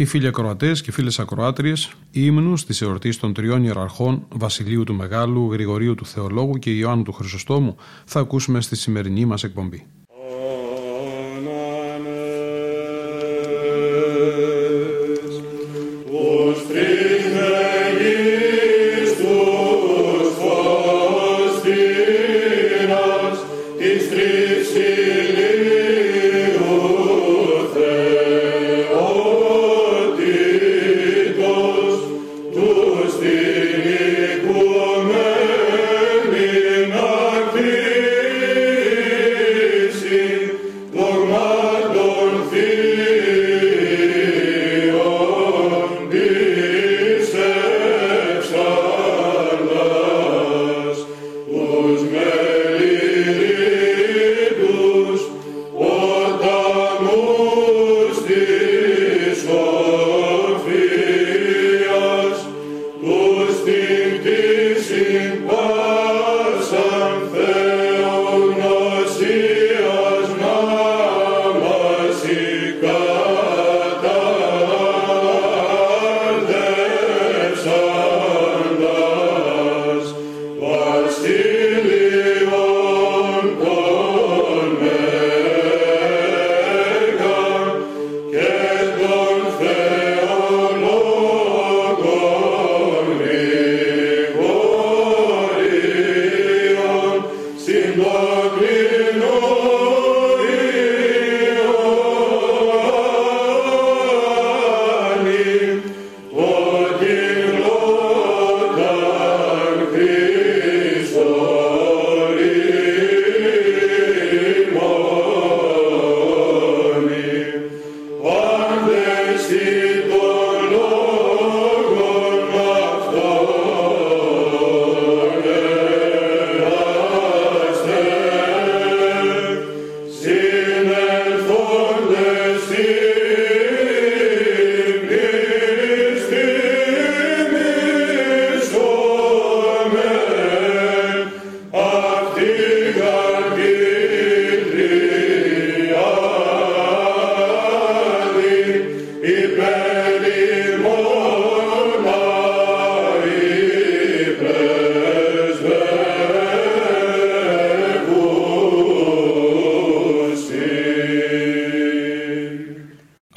Αγαπητοί φίλοι ακροατές και φίλες ακροάτριες, ύμνους της εορτής των τριών ιεραρχών Βασιλείου του Μεγάλου, Γρηγορίου του Θεολόγου και Ιωάννου του Χρυσοστόμου θα ακούσουμε στη σημερινή μας εκπομπή.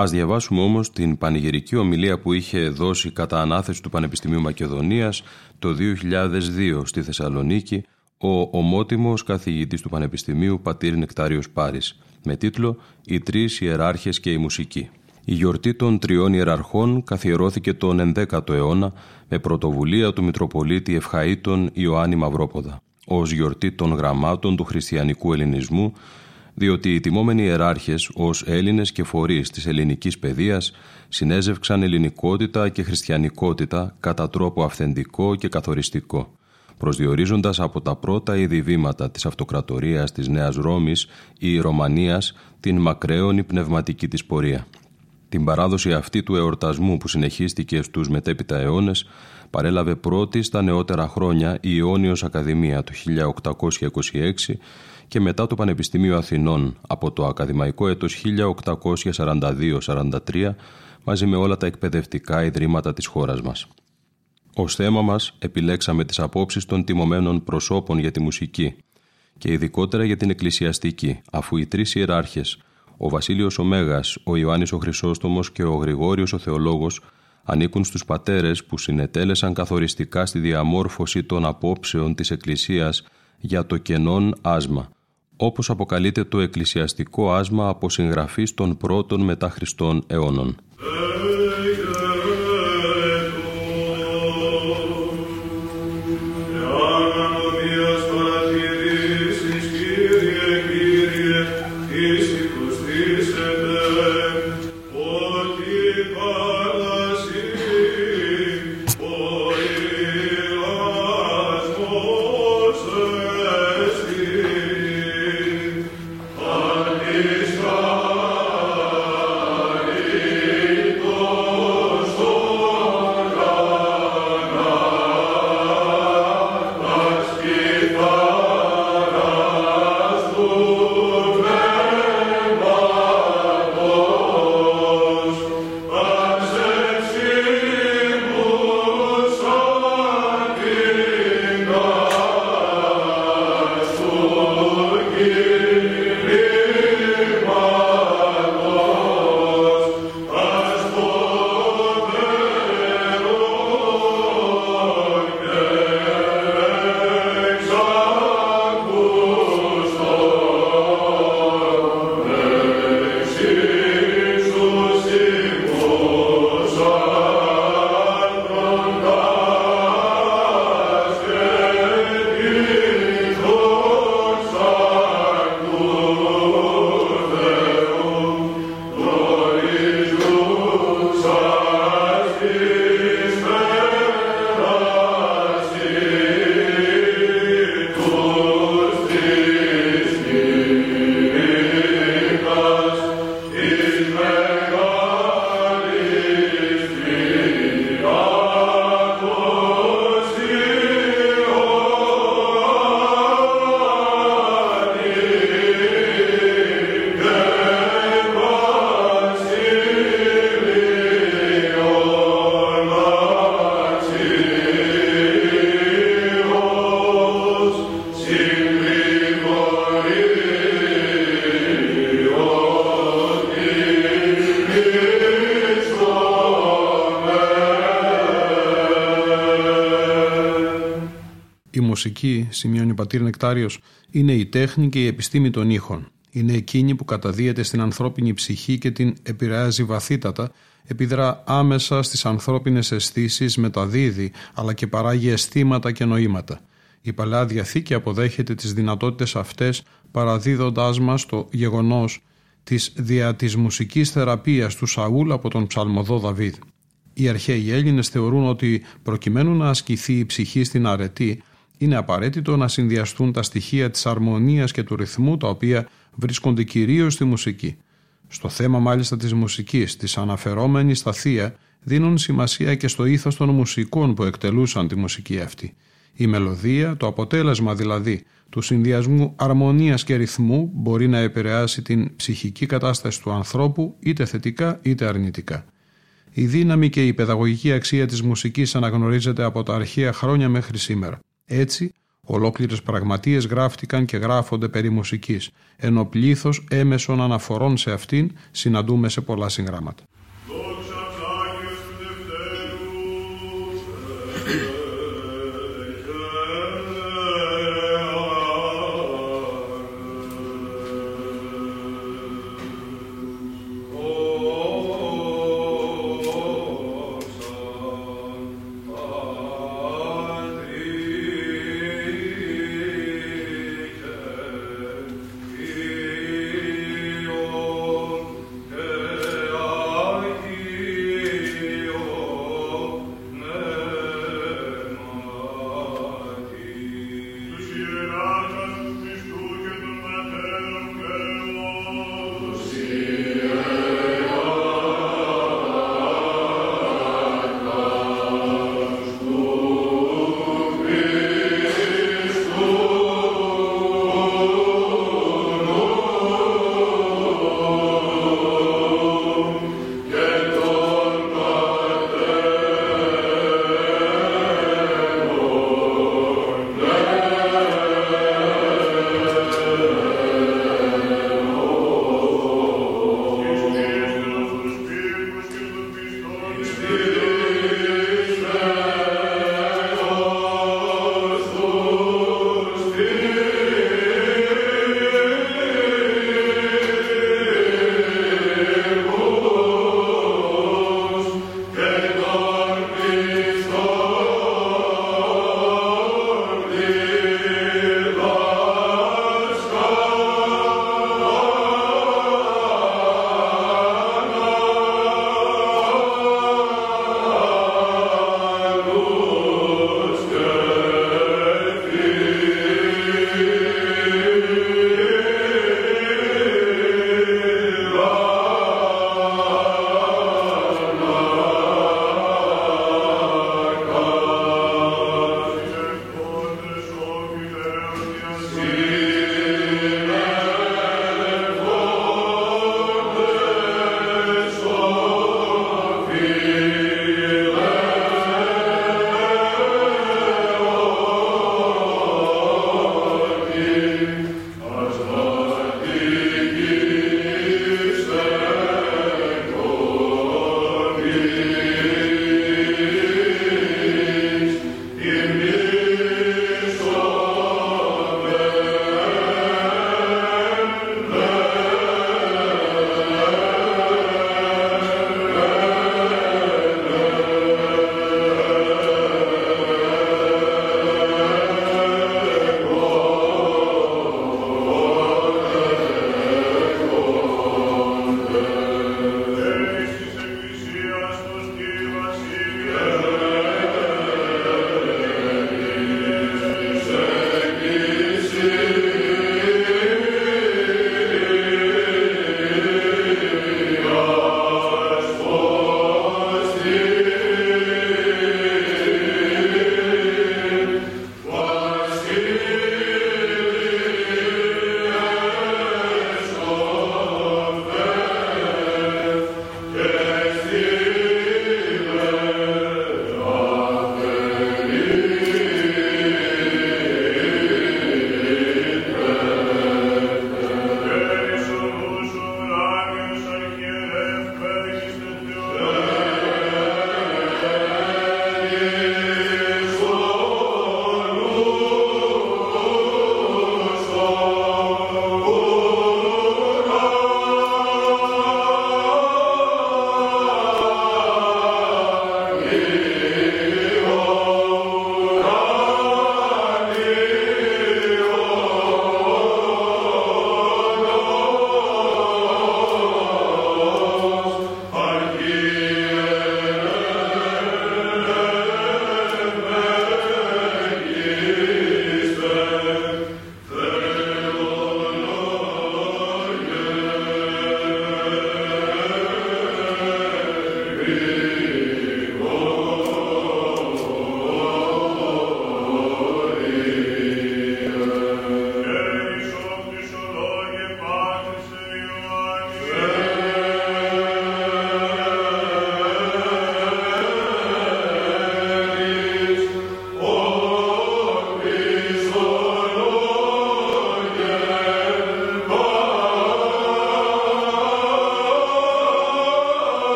Ας διαβάσουμε όμως την πανηγυρική ομιλία που είχε δώσει κατά ανάθεση του Πανεπιστημίου Μακεδονίας το 2002 στη Θεσσαλονίκη ο ομότιμος καθηγητής του Πανεπιστημίου Πατήρ Νεκτάριος Πάρης με τίτλο «Οι τρεις ιεράρχες και η μουσική». Η γιορτή των τριών ιεραρχών καθιερώθηκε τον 11ο αιώνα με πρωτοβουλία του Μητροπολίτη Ευχαΐτων Ιωάννη Μαυρόποδα ως γιορτή των γραμμάτων του χριστιανικού ελληνισμού διότι οι τιμόμενοι ιεράρχες ως Έλληνες και φορείς της ελληνικής παιδείας συνέζευξαν ελληνικότητα και χριστιανικότητα κατά τρόπο αυθεντικό και καθοριστικό, προσδιορίζοντας από τα πρώτα είδη βήματα της αυτοκρατορίας της Νέας Ρώμης ή Ρωμανίας την μακραίωνη πνευματική της πορεία. Την παράδοση αυτή του εορτασμού που συνεχίστηκε στους μετέπειτα αιώνες παρέλαβε πρώτη στα νεότερα χρόνια η Ιόνιος Ακαδημία το 1826 και μετά το Πανεπιστήμιο Αθηνών από το ακαδημαϊκό έτος 1842-43 μαζί με όλα τα εκπαιδευτικά ιδρύματα της χώρας μας. Ω θέμα μας επιλέξαμε τις απόψεις των τιμωμένων προσώπων για τη μουσική και ειδικότερα για την εκκλησιαστική, αφού οι τρεις ιεράρχες, ο Βασίλειος ο Μέγας, ο Ιωάννης ο Χρυσόστομος και ο Γρηγόριος ο Θεολόγος ανήκουν στους πατέρες που συνετέλεσαν καθοριστικά στη διαμόρφωση των απόψεων της Εκκλησίας για το κενόν άσμα, όπως αποκαλείται το εκκλησιαστικό άσμα από συγγραφής των πρώτων μετά Χριστών αιώνων. Σημειώνει ο πατήρ Νεκτάριος, είναι η τέχνη και η επιστήμη των ήχων. Είναι εκείνη που καταδίεται στην ανθρώπινη ψυχή και την επηρεάζει βαθύτατα, επιδρά άμεσα στις ανθρώπινες αισθήσεις, μεταδίδει, αλλά και παράγει αισθήματα και νοήματα. Η Παλαιά Διαθήκη αποδέχεται τις δυνατότητες αυτές παραδίδοντάς μας το γεγονός της δια της μουσικής θεραπείας του Σαούλ από τον ψαλμοδό Δαβίδ. Οι αρχαίοι Έλληνες θεωρούν ότι προκειμένου να ασκηθεί η ψυχή στην αρετή είναι απαραίτητο να συνδυαστούν τα στοιχεία της αρμονίας και του ρυθμού τα οποία βρίσκονται κυρίως στη μουσική. Στο θέμα μάλιστα της μουσικής, της αναφερόμενης στα θεία, δίνουν σημασία και στο ήθος των μουσικών που εκτελούσαν τη μουσική αυτή. Η μελωδία, το αποτέλεσμα δηλαδή του συνδυασμού αρμονίας και ρυθμού μπορεί να επηρεάσει την ψυχική κατάσταση του ανθρώπου είτε θετικά είτε αρνητικά. Η δύναμη και η παιδαγωγική αξία της μουσικής αναγνωρίζεται από τα αρχαία χρόνια μέχρι σήμερα. Έτσι, Ολόκληρες πραγματείε γράφτηκαν και γράφονται περί μουσικής, ενώ πλήθος έμεσων αναφορών σε αυτήν συναντούμε σε πολλά συγγράμματα.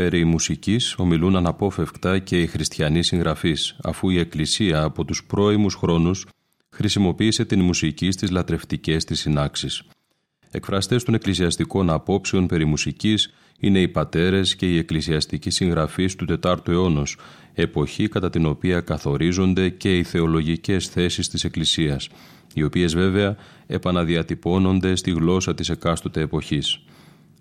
Περί μουσικής ομιλούν αναπόφευκτα και οι χριστιανοί συγγραφείς, αφού η Εκκλησία από τους πρώιμους χρόνους χρησιμοποίησε την μουσική στις λατρευτικές της συνάξεις. Εκφραστές των εκκλησιαστικών απόψεων περί μουσικής είναι οι πατέρες και οι εκκλησιαστικοί συγγραφείς του 4ου αιώνος, εποχή κατά την οποία καθορίζονται και οι θεολογικές θέσεις της Εκκλησίας, οι οποίες βέβαια επαναδιατυπώνονται στη γλώσσα της εκάστοτε εποχής.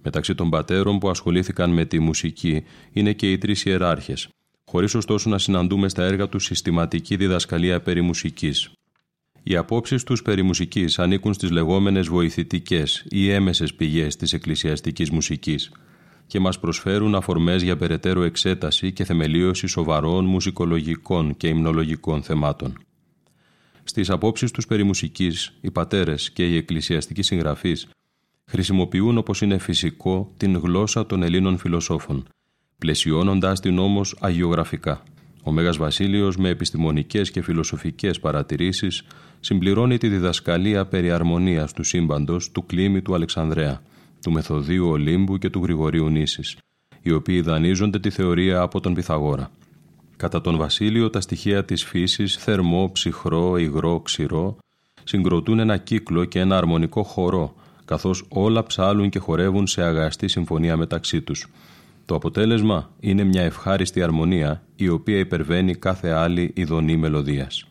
Μεταξύ των πατέρων που ασχολήθηκαν με τη μουσική είναι και οι τρεις ιεράρχες, χωρίς ωστόσο να συναντούμε στα έργα τους συστηματική διδασκαλία περί μουσικής. Οι απόψεις τους περί μουσικής ανήκουν στις λεγόμενες βοηθητικές ή έμεσες πηγές της εκκλησιαστικής μουσικής και μας προσφέρουν αφορμές για περαιτέρω εξέταση και θεμελίωση σοβαρών μουσικολογικών και υμνολογικών θεμάτων. Στις απόψεις τους περί μουσικής, οι πατέρες και οι εκκλησιαστικοί συγγραφείς χρησιμοποιούν όπως είναι φυσικό την γλώσσα των Ελλήνων φιλοσόφων, πλαισιώνοντας την όμως αγιογραφικά. Ο Μέγας Βασίλειος με επιστημονικές και φιλοσοφικές παρατηρήσεις συμπληρώνει τη διδασκαλία περί αρμονίας του σύμπαντος του κλίμη του Αλεξανδρέα, του Μεθοδίου Ολύμπου και του Γρηγορίου Νήσης, οι οποίοι δανείζονται τη θεωρία από τον Πυθαγόρα. Κατά τον Βασίλειο τα στοιχεία της φύσης, θερμό, ψυχρό, υγρό, ξηρό, συγκροτούν ένα κύκλο και ένα αρμονικό χορό, καθώς όλα ψάλουν και χορεύουν σε αγαστή συμφωνία μεταξύ τους. Το αποτέλεσμα είναι μια ευχάριστη αρμονία, η οποία υπερβαίνει κάθε άλλη ειδονή μελωδίας.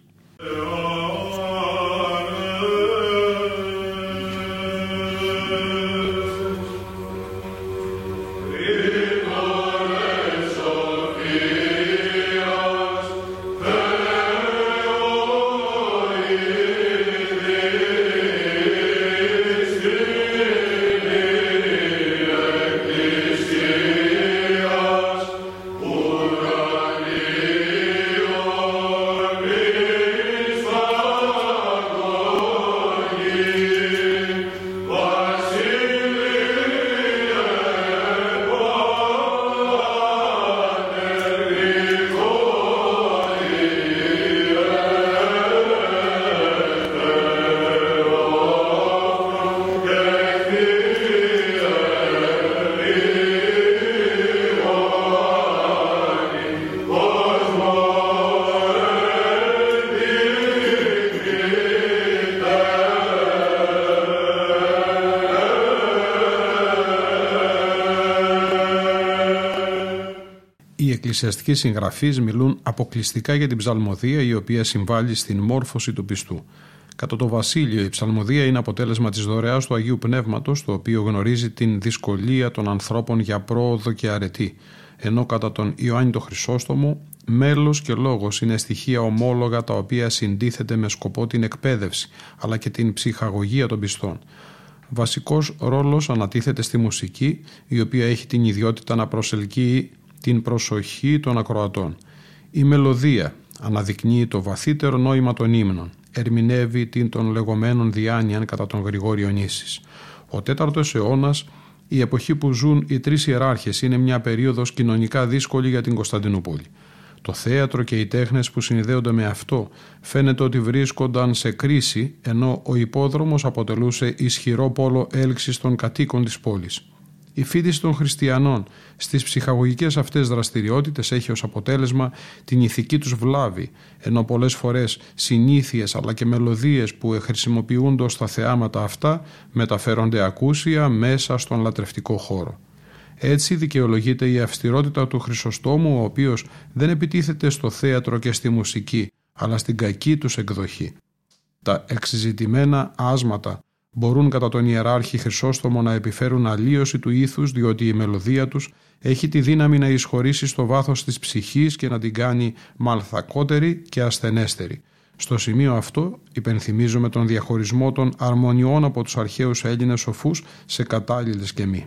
Εκκλησιαστικοί συγγραφεί μιλούν αποκλειστικά για την ψαλμοδία η οποία συμβάλλει στην μόρφωση του πιστού. Κατά το Βασίλειο, η ψαλμοδία είναι αποτέλεσμα της δωρεάς του Αγίου Πνεύματος, το οποίο γνωρίζει την δυσκολία των ανθρώπων για πρόοδο και αρετή. Ενώ κατά τον Ιωάννη το Χρυσόστομο, μέλος και λόγος είναι στοιχεία ομόλογα τα οποία συντίθεται με σκοπό την εκπαίδευση, αλλά και την ψυχαγωγία των πιστών. Βασικός ρόλος ανατίθεται στη μουσική, η οποία έχει την ιδιότητα να προσελκύει την προσοχή των ακροατών. Η μελωδία αναδεικνύει το βαθύτερο νόημα των ύμνων, ερμηνεύει την των λεγόμενων διάνοιαν κατά τον Γρηγόριο Νήσης. Ο τέταρτος αιώνας, η εποχή που ζουν οι τρεις ιεράρχες, είναι μια περίοδος κοινωνικά δύσκολη για την Κωνσταντινούπολη. Το θέατρο και οι τέχνες που συνδέονται με αυτό φαίνεται ότι βρίσκονταν σε κρίση ενώ ο υπόδρομος αποτελούσε ισχυρό πόλο έλξης των κατοίκων της πόλης. Η φίτηση των χριστιανών στις ψυχαγωγικές αυτές δραστηριότητες έχει ως αποτέλεσμα την ηθική τους βλάβη, ενώ πολλές φορές συνήθειες αλλά και μελωδίες που χρησιμοποιούνται στα θεάματα αυτά μεταφέρονται ακούσια μέσα στον λατρευτικό χώρο. Έτσι δικαιολογείται η αυστηρότητα του Χρυσοστόμου, ο οποίος δεν επιτίθεται στο θέατρο και στη μουσική, αλλά στην κακή τους εκδοχή. Τα εξυζητημένα άσματα μπορούν κατά τον ιεράρχη Χρυσόστομο να επιφέρουν αλλίωση του ήθους διότι η μελωδία τους έχει τη δύναμη να εισχωρήσει στο βάθος της ψυχής και να την κάνει μαλθακότερη και ασθενέστερη. Στο σημείο αυτό υπενθυμίζουμε τον διαχωρισμό των αρμονιών από τους αρχαίους Έλληνες σοφούς σε κατάλληλες και μη.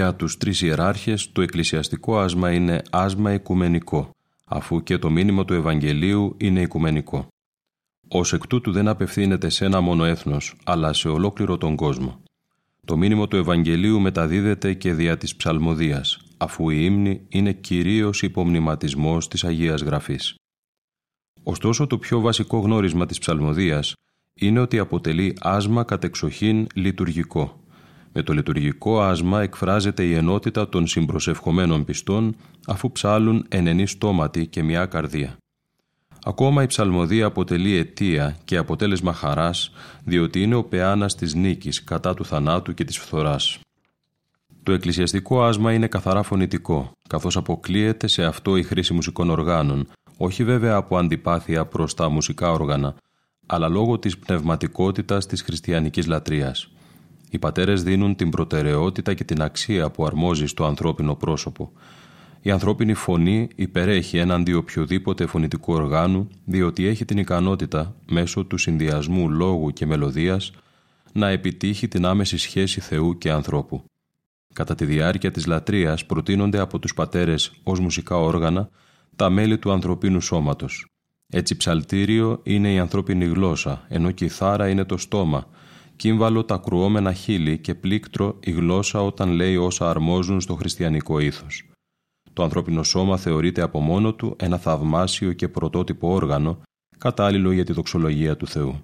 Για τους τρεις ιεράρχες το εκκλησιαστικό άσμα είναι άσμα οικουμενικό, αφού και το μήνυμα του Ευαγγελίου είναι οικουμενικό. Ως εκ τούτου δεν απευθύνεται σε ένα μόνο έθνος, αλλά σε ολόκληρο τον κόσμο. Το μήνυμα του Ευαγγελίου μεταδίδεται και δια της ψαλμοδίας, αφού η ύμνη είναι κυρίως υπομνηματισμός της Αγίας Γραφής. Ωστόσο το πιο βασικό γνώρισμα της ψαλμοδίας είναι ότι αποτελεί άσμα κατεξοχήν λειτουργικό. Με το λειτουργικό άσμα εκφράζεται η ενότητα των συμπροσευχομένων πιστών αφού ψάλουν ενενή στόματι και μια καρδία. Ακόμα η ψαλμοδία αποτελεί αιτία και αποτέλεσμα χαράς, διότι είναι ο πεάνας της νίκης κατά του θανάτου και της φθοράς. Το εκκλησιαστικό άσμα είναι καθαρά φωνητικό, καθώς αποκλείεται σε αυτό η χρήση μουσικών οργάνων, όχι βέβαια από αντιπάθεια προς τα μουσικά όργανα, αλλά λόγω της πνευματικότητας της χριστιανικής λατρείας. Οι πατέρες δίνουν την προτεραιότητα και την αξία που αρμόζει στο ανθρώπινο πρόσωπο. Η ανθρώπινη φωνή υπερέχει έναντι οποιοδήποτε φωνητικού οργάνου, διότι έχει την ικανότητα, μέσω του συνδυασμού λόγου και μελωδίας, να επιτύχει την άμεση σχέση Θεού και ανθρώπου. Κατά τη διάρκεια της λατρείας προτείνονται από τους πατέρες ως μουσικά όργανα τα μέλη του ανθρωπίνου σώματος. Έτσι ψαλτήριο είναι η ανθρώπινη γλώσσα, ενώ κιθάρα είναι το στόμα, κύμβαλο τα κρουόμενα χείλη και πλήκτρο η γλώσσα όταν λέει όσα αρμόζουν στο χριστιανικό ήθος. Το ανθρώπινο σώμα θεωρείται από μόνο του ένα θαυμάσιο και πρωτότυπο όργανο, κατάλληλο για τη δοξολογία του Θεού.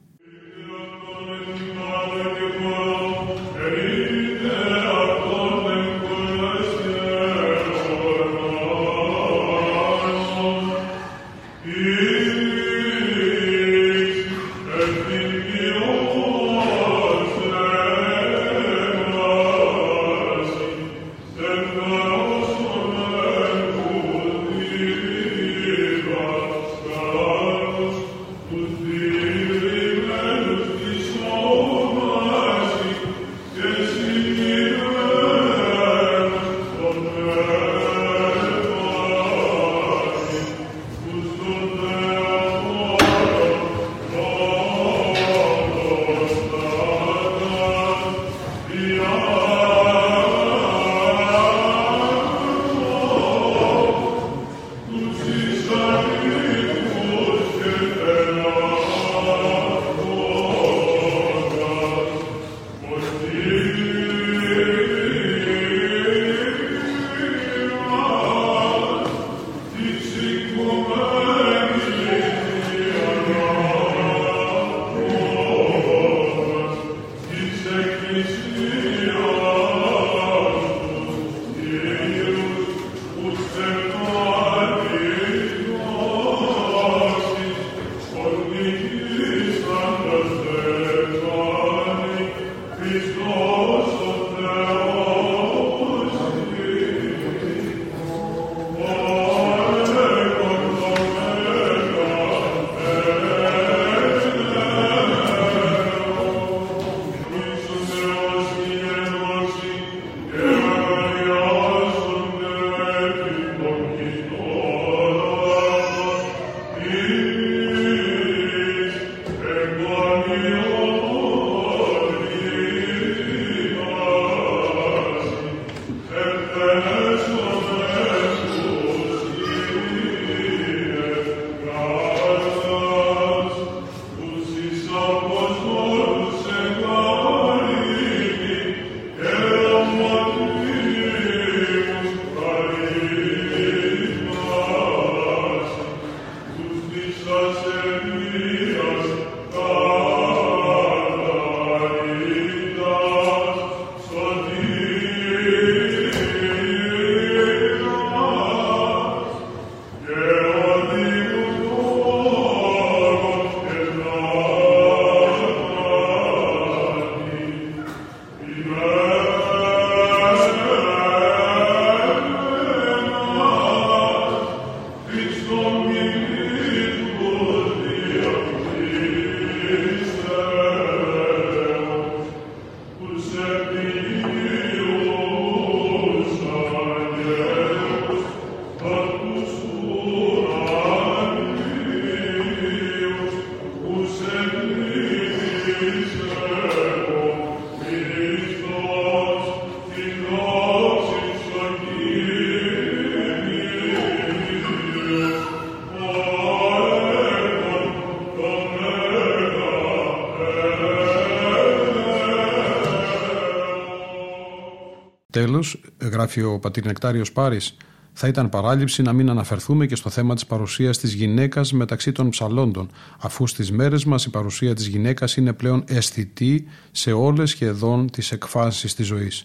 Τέλος, γράφει ο πατήρ Νεκτάριο Πάρης, θα ήταν παράληψη να μην αναφερθούμε και στο θέμα της παρουσίας της γυναίκας μεταξύ των ψαλόντων, αφού στις μέρες μας η παρουσία της γυναίκας είναι πλέον αισθητή σε όλες σχεδόν τις εκφάσεις της ζωής.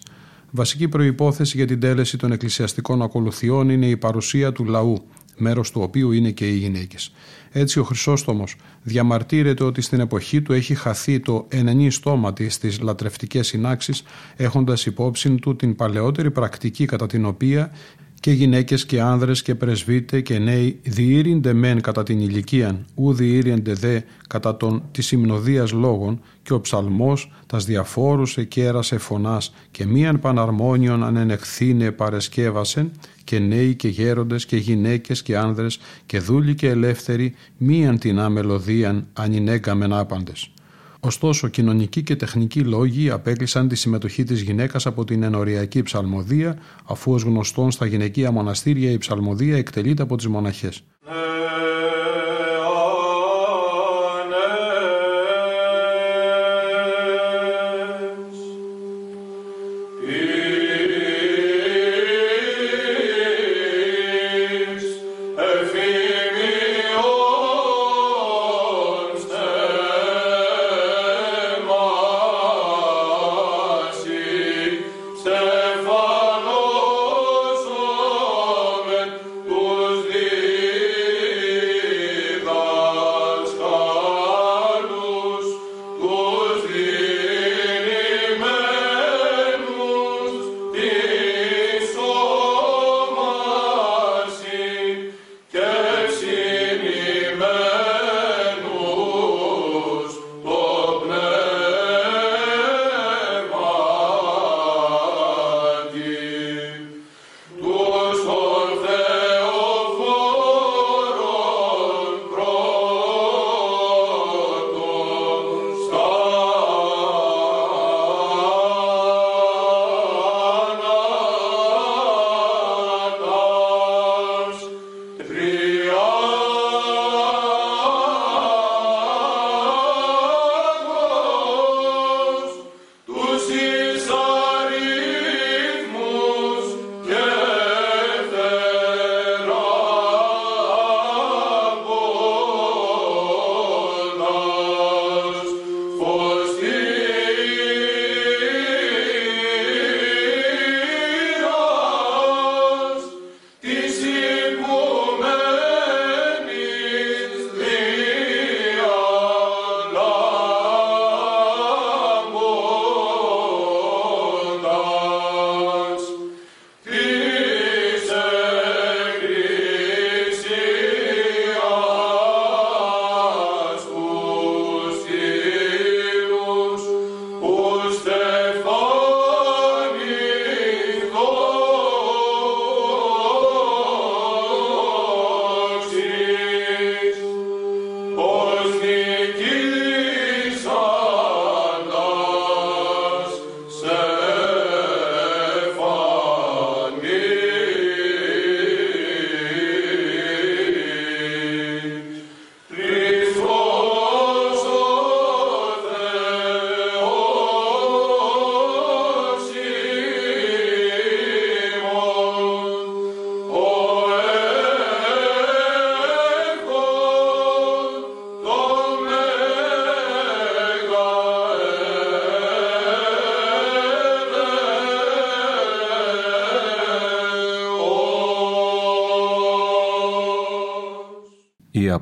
Βασική προπόθεση για την τέλεση των εκκλησιαστικών ακολουθιών είναι η παρουσία του λαού, μέρος του οποίου είναι και οι γυναίκες. Έτσι ο Χρυσόστομος διαμαρτύρεται ότι στην εποχή του έχει χαθεί το ενενή στόμα της στις λατρευτικές συνάξεις έχοντας υπόψη του την παλαιότερη πρακτική κατά την οποία και γυναίκες και άνδρες και πρεσβύτε και νέοι διήρυνται μεν κατά την ηλικία, ου διήρυνται δε κατά των της υμνοδίας λόγων και ο ψαλμός τας διαφόρους εκέρασε φωνάς και μίαν παναρμόνιον ανενεχθήνε παρεσκεύασεν και νέοι και γέροντες και γυναίκες και άνδρες και δούλοι και ελεύθεροι μίαν την άμελωδίαν ανηνέγκαμεν άπαντες. Ωστόσο, κοινωνικοί και τεχνικοί λόγοι απέκλεισαν τη συμμετοχή της γυναίκας από την ενοριακή ψαλμοδία, αφού ως γνωστόν στα γυναικεία μοναστήρια η ψαλμοδία εκτελείται από τις μοναχές.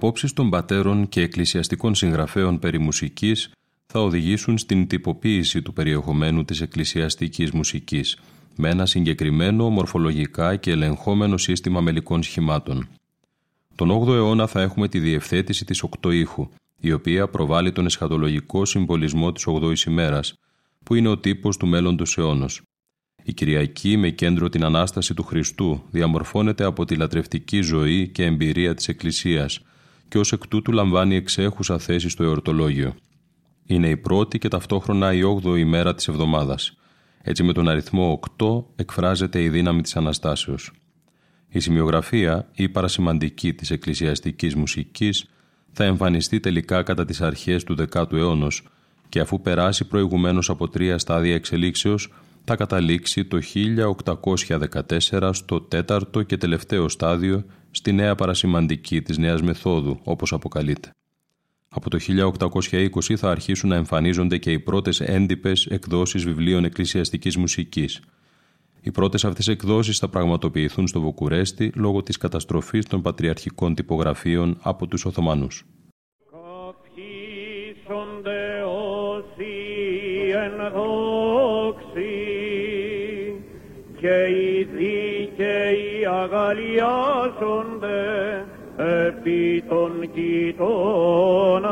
Απόψεις των πατέρων και εκκλησιαστικών συγγραφέων περί μουσικής θα οδηγήσουν στην τυποποίηση του περιεχομένου της εκκλησιαστικής μουσικής με ένα συγκεκριμένο μορφολογικά και ελεγχόμενο σύστημα μελικών σχημάτων. Τον 8ο αιώνα θα έχουμε τη διευθέτηση της οκτώ ήχου, η οποία προβάλλει τον εσχατολογικό συμβολισμό της 8ης ημέρας, που είναι ο τύπος του μέλλοντος αιώνος. Η Κυριακή με κέντρο την Ανάσταση του Χριστού διαμορφώνεται από τη λατρευτική ζωή και εμπειρία της Εκκλησίας, και ως εκ τούτου λαμβάνει εξέχουσα θέση στο εορτολόγιο. Είναι η πρώτη και ταυτόχρονα η 8η μέρα της εβδομάδας. Έτσι με τον αριθμό 8 εκφράζεται η δύναμη της Αναστάσεως. Η σημειογραφία ή παρασημαντική της εκκλησιαστικής μουσικής θα εμφανιστεί τελικά κατά τις αρχές του 10ου αιώνος και αφού περάσει προηγουμένως από τρία στάδια εξελίξεως θα καταλήξει το 1814 στο τέταρτο και τελευταίο στάδιο στη νέα παρασημαντική της νέας μεθόδου, όπως αποκαλείται. Από το 1820 θα αρχίσουν να εμφανίζονται και οι πρώτες έντυπες εκδόσεις βιβλίων εκκλησιαστικής μουσικής. Οι πρώτες αυτές εκδόσεις θα πραγματοποιηθούν στο Βουκουρέστι λόγω της καταστροφής των πατριαρχικών τυπογραφίων από τους Οθωμανούς. Αγαλιάζονται επί των κοιτών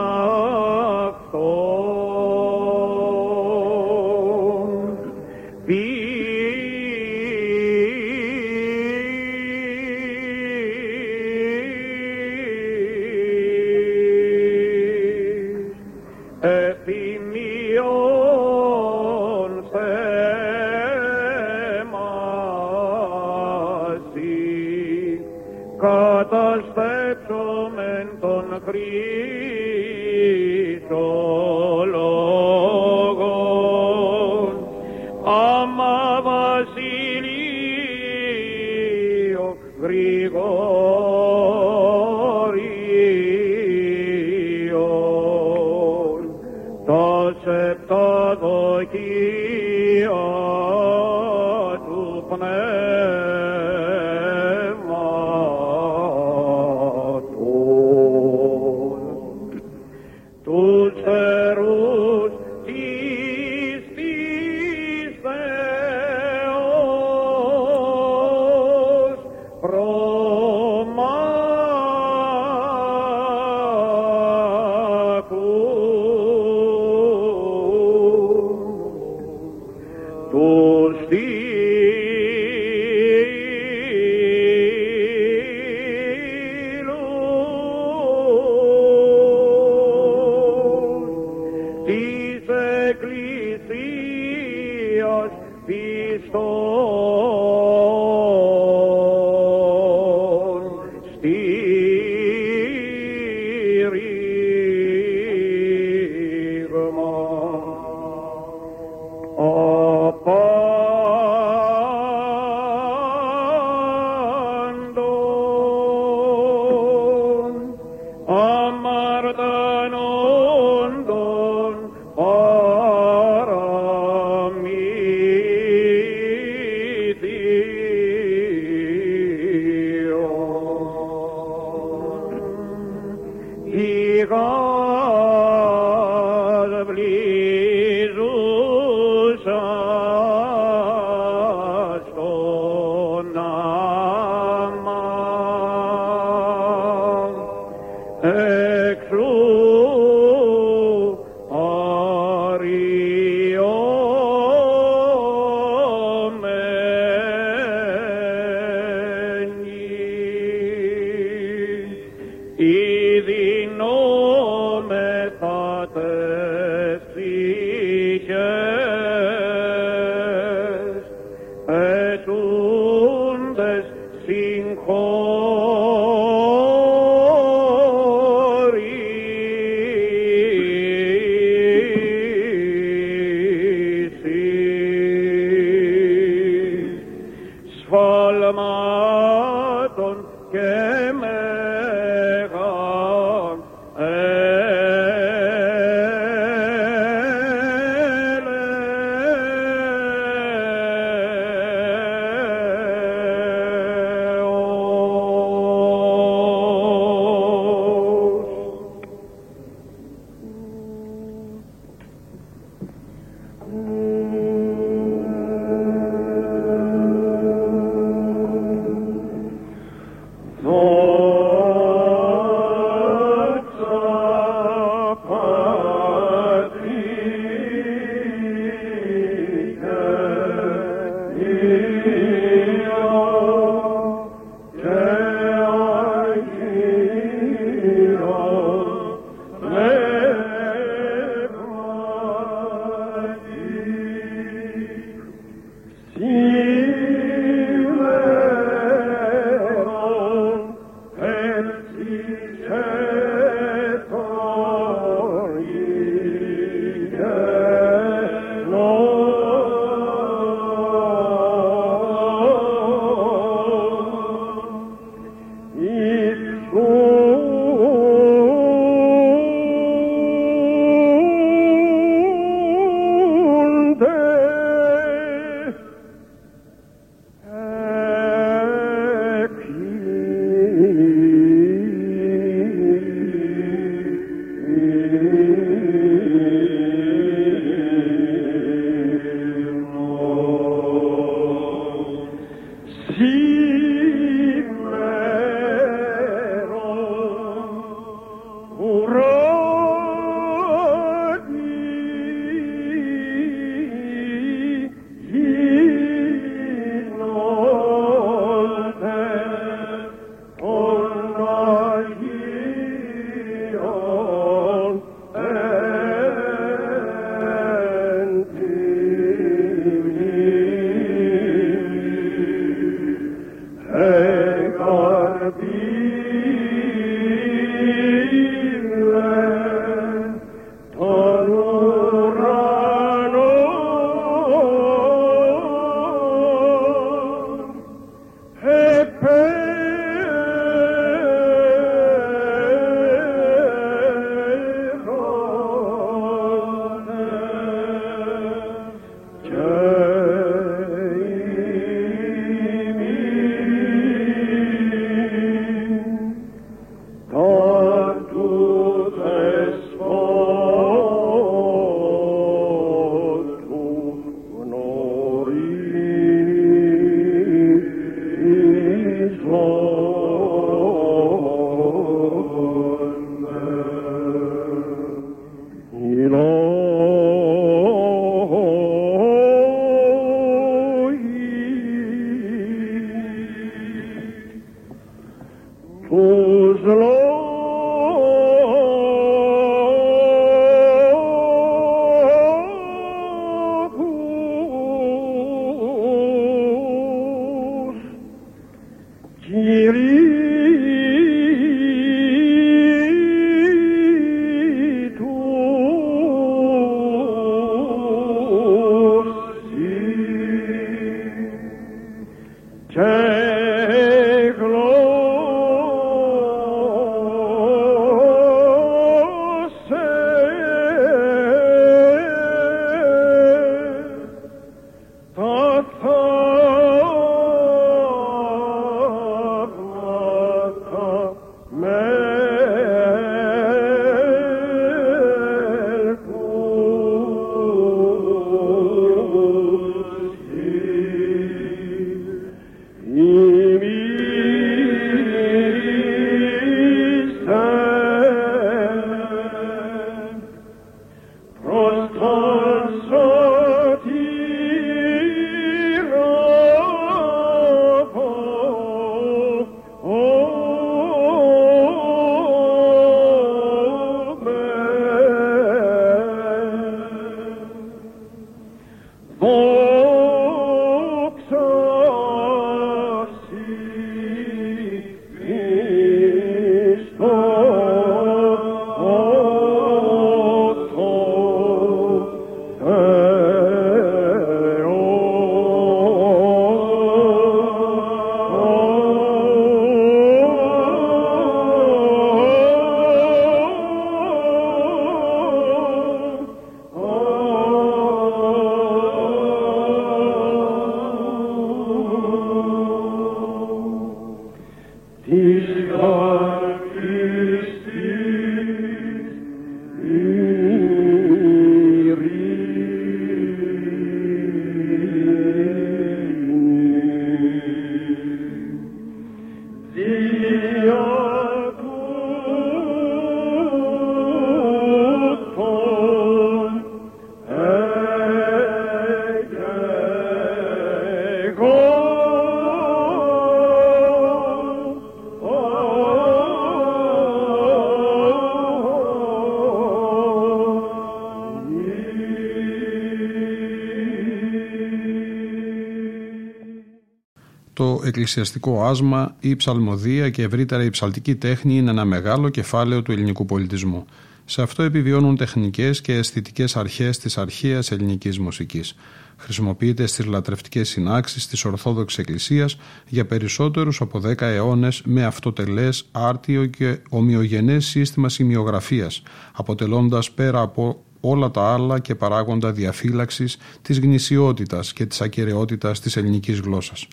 εκκλησιαστικό άσμα, η ψαλμοδία και ευρύτερα η ψαλτική τέχνη είναι ένα μεγάλο κεφάλαιο του ελληνικού πολιτισμού. Σε αυτό επιβιώνουν τεχνικές και αισθητικές αρχές της αρχαίας ελληνικής μουσικής. Χρησιμοποιείται στις λατρευτικές συνάξεις της Ορθόδοξης Εκκλησίας για περισσότερους από 10 αιώνες με αυτοτελές, άρτιο και ομοιογενές σύστημα σημειογραφίας, αποτελώντας πέρα από όλα τα άλλα και παράγοντα διαφύλαξης της γνησιότητας και της ακαιρεότητας της ελληνικής γλώσσας.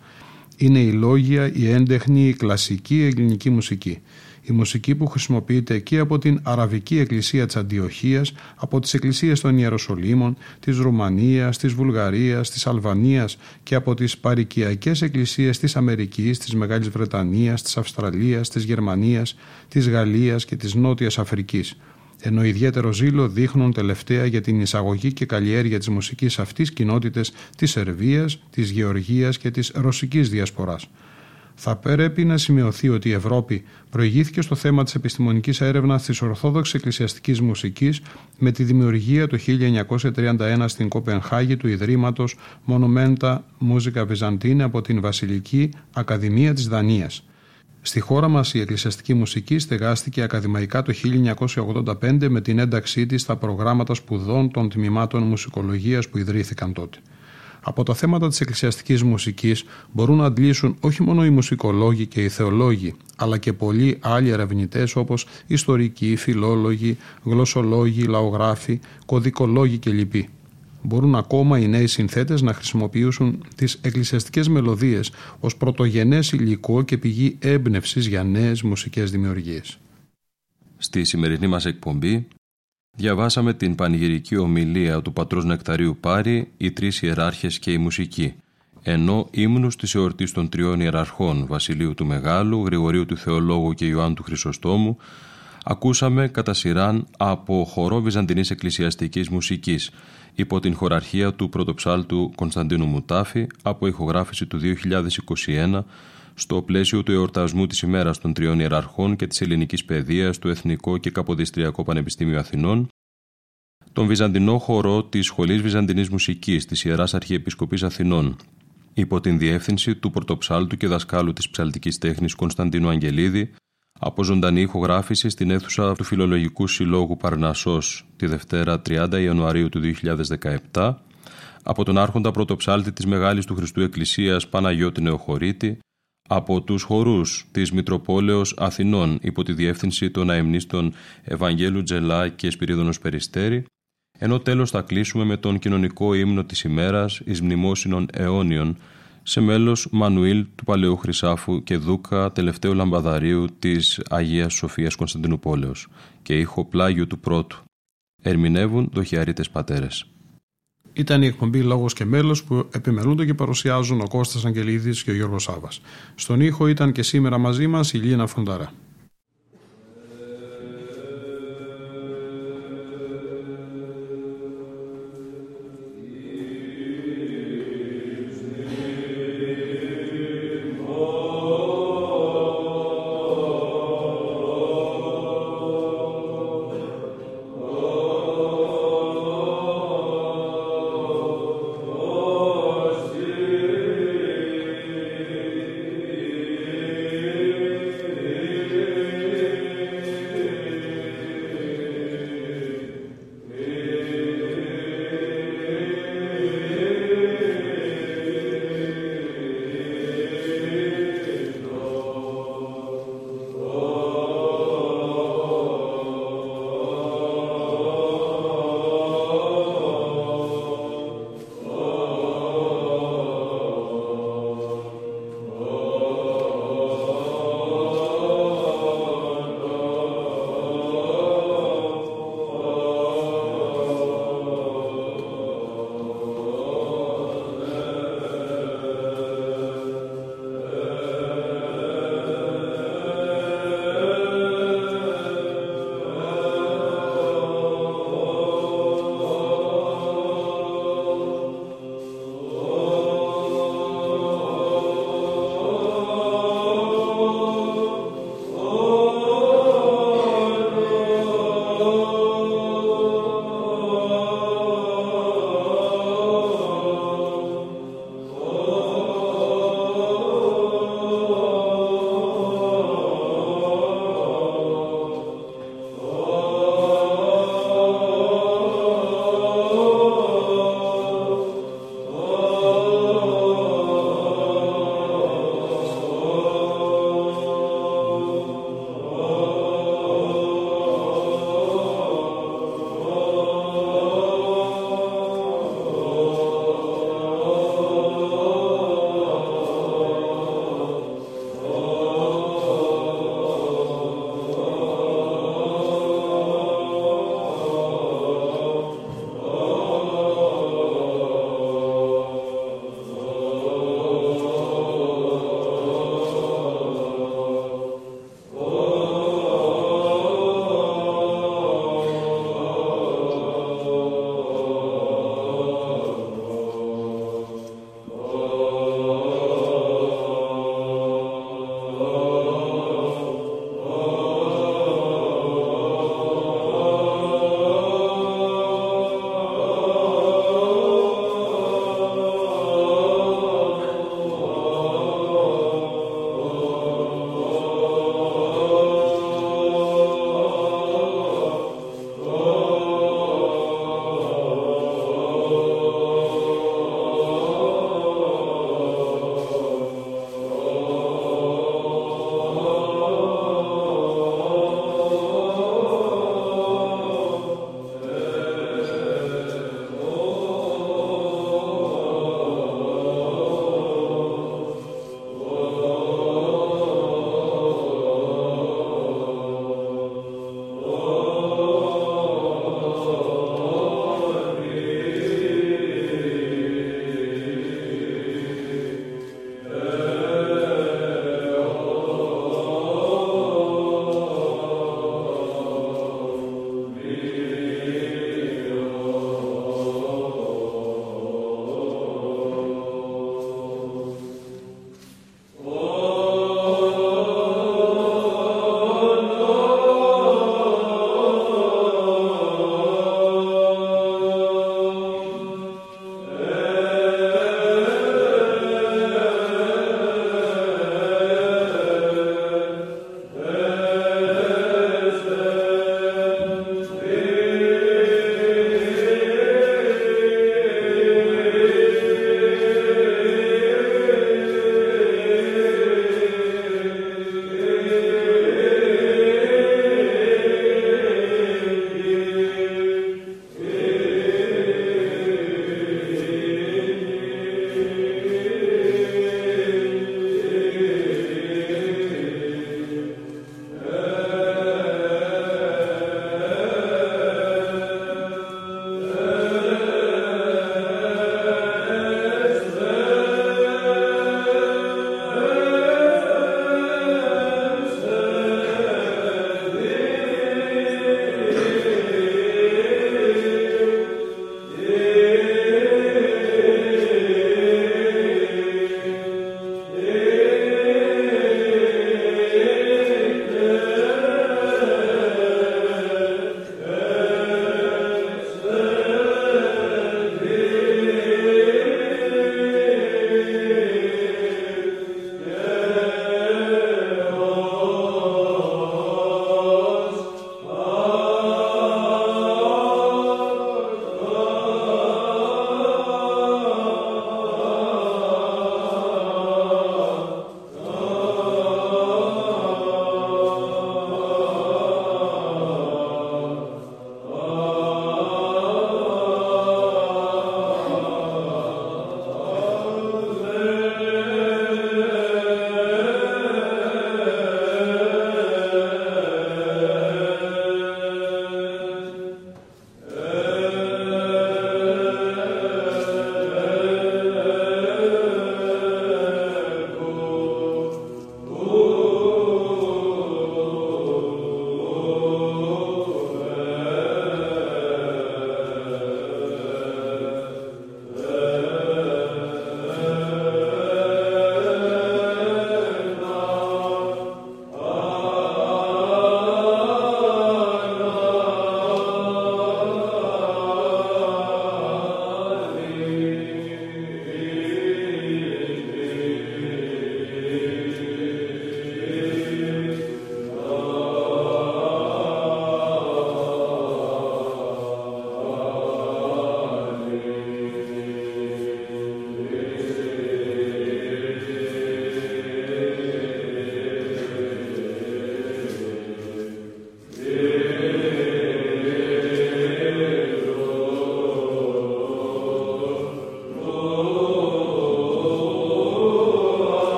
Είναι η λόγια, η έντεχνη, η κλασική ελληνική μουσική. Η μουσική που χρησιμοποιείται και από την Αραβική Εκκλησία της Αντιοχίας, από τις εκκλησίες των Ιεροσολύμων, της Ρουμανίας, της Βουλγαρίας, της Αλβανίας και από τις παρικιακές εκκλησίες της Αμερικής, της Μεγάλης Βρετανίας, της Αυστραλίας, της Γερμανίας, της Γαλλίας και της Νότιας Αφρικής ενώ ιδιαίτερο ζήλο δείχνουν τελευταία για την εισαγωγή και καλλιέργεια της μουσικής αυτής κοινότητες της Σερβίας, της Γεωργίας και της Ρωσικής Διασποράς. Θα πρέπει να σημειωθεί ότι η Ευρώπη προηγήθηκε στο θέμα της επιστημονικής έρευνας της Ορθόδοξης Εκκλησιαστικής Μουσικής με τη δημιουργία το 1931 στην Κοπενχάγη του Ιδρύματος Monumenta Musica Byzantine από την Βασιλική Ακαδημία της Δανίας. Στη χώρα μας η εκκλησιαστική μουσική στεγάστηκε ακαδημαϊκά το 1985 με την ένταξή της στα προγράμματα σπουδών των τμήματων μουσικολογίας που ιδρύθηκαν τότε. Από τα θέματα της εκκλησιαστικής μουσικής μπορούν να αντλήσουν όχι μόνο οι μουσικολόγοι και οι θεολόγοι, αλλά και πολλοί άλλοι ερευνητές όπως ιστορικοί, φιλόλογοι, γλωσσολόγοι, λαογράφοι, κωδικολόγοι κλπ μπορούν ακόμα οι νέοι συνθέτες να χρησιμοποιήσουν τις εκκλησιαστικές μελωδίες ως πρωτογενές υλικό και πηγή έμπνευσης για νέες μουσικές δημιουργίες. Στη σημερινή μας εκπομπή διαβάσαμε την πανηγυρική ομιλία του πατρός Νεκταρίου Πάρη, οι τρεις ιεράρχες και η μουσική, ενώ ύμνους της εορτής των τριών ιεραρχών Βασιλείου του Μεγάλου, Γρηγορίου του Θεολόγου και Ιωάννου του Χρυσοστόμου, ακούσαμε κατά σειράν από χορό Βυζαντινής Εκκλησιαστικής Μουσικής υπό την χωραρχία του πρωτοψάλτου Κωνσταντίνου Μουτάφη από ηχογράφηση του 2021 στο πλαίσιο του εορτασμού της ημέρας των τριών ιεραρχών και της ελληνικής παιδείας του Εθνικό και Καποδιστριακό Πανεπιστήμιο Αθηνών, τον Βυζαντινό χορό της Σχολής Βυζαντινής Μουσικής της Ιεράς Αρχιεπισκοπής Αθηνών, υπό την διεύθυνση του πρωτοψάλτου και δασκάλου της ψαλτικής τέχνης Κωνσταντίνου Αγγελίδη, από ζωντανή ηχογράφηση στην αίθουσα του Φιλολογικού Συλλόγου Παρνασσός τη Δευτέρα 30 Ιανουαρίου του 2017 από τον άρχοντα πρωτοψάλτη της Μεγάλης του Χριστού Εκκλησίας Παναγιώτη Νεοχωρίτη από τους χορούς της Μητροπόλεως Αθηνών υπό τη διεύθυνση των αεμνίστων Ευαγγέλου Τζελά και Σπυρίδωνος Περιστέρη ενώ τέλος θα κλείσουμε με τον κοινωνικό ύμνο της ημέρας εις μνημόσυνων αιώνιων σε μέλος Μανουήλ του Παλαιού Χρυσάφου και Δούκα τελευταίου λαμπαδαρίου της Αγίας Σοφίας Κωνσταντινούπολεως και ήχο πλάγιο του πρώτου. Ερμηνεύουν δοχιαρίτες πατέρες. Ήταν η εκπομπή Λόγος και Μέλος που επιμελούνται και παρουσιάζουν ο Κώστας Αγγελίδης και ο Γιώργος Σάβας. Στον ήχο ήταν και σήμερα μαζί μας η Λίνα Φρονταρά.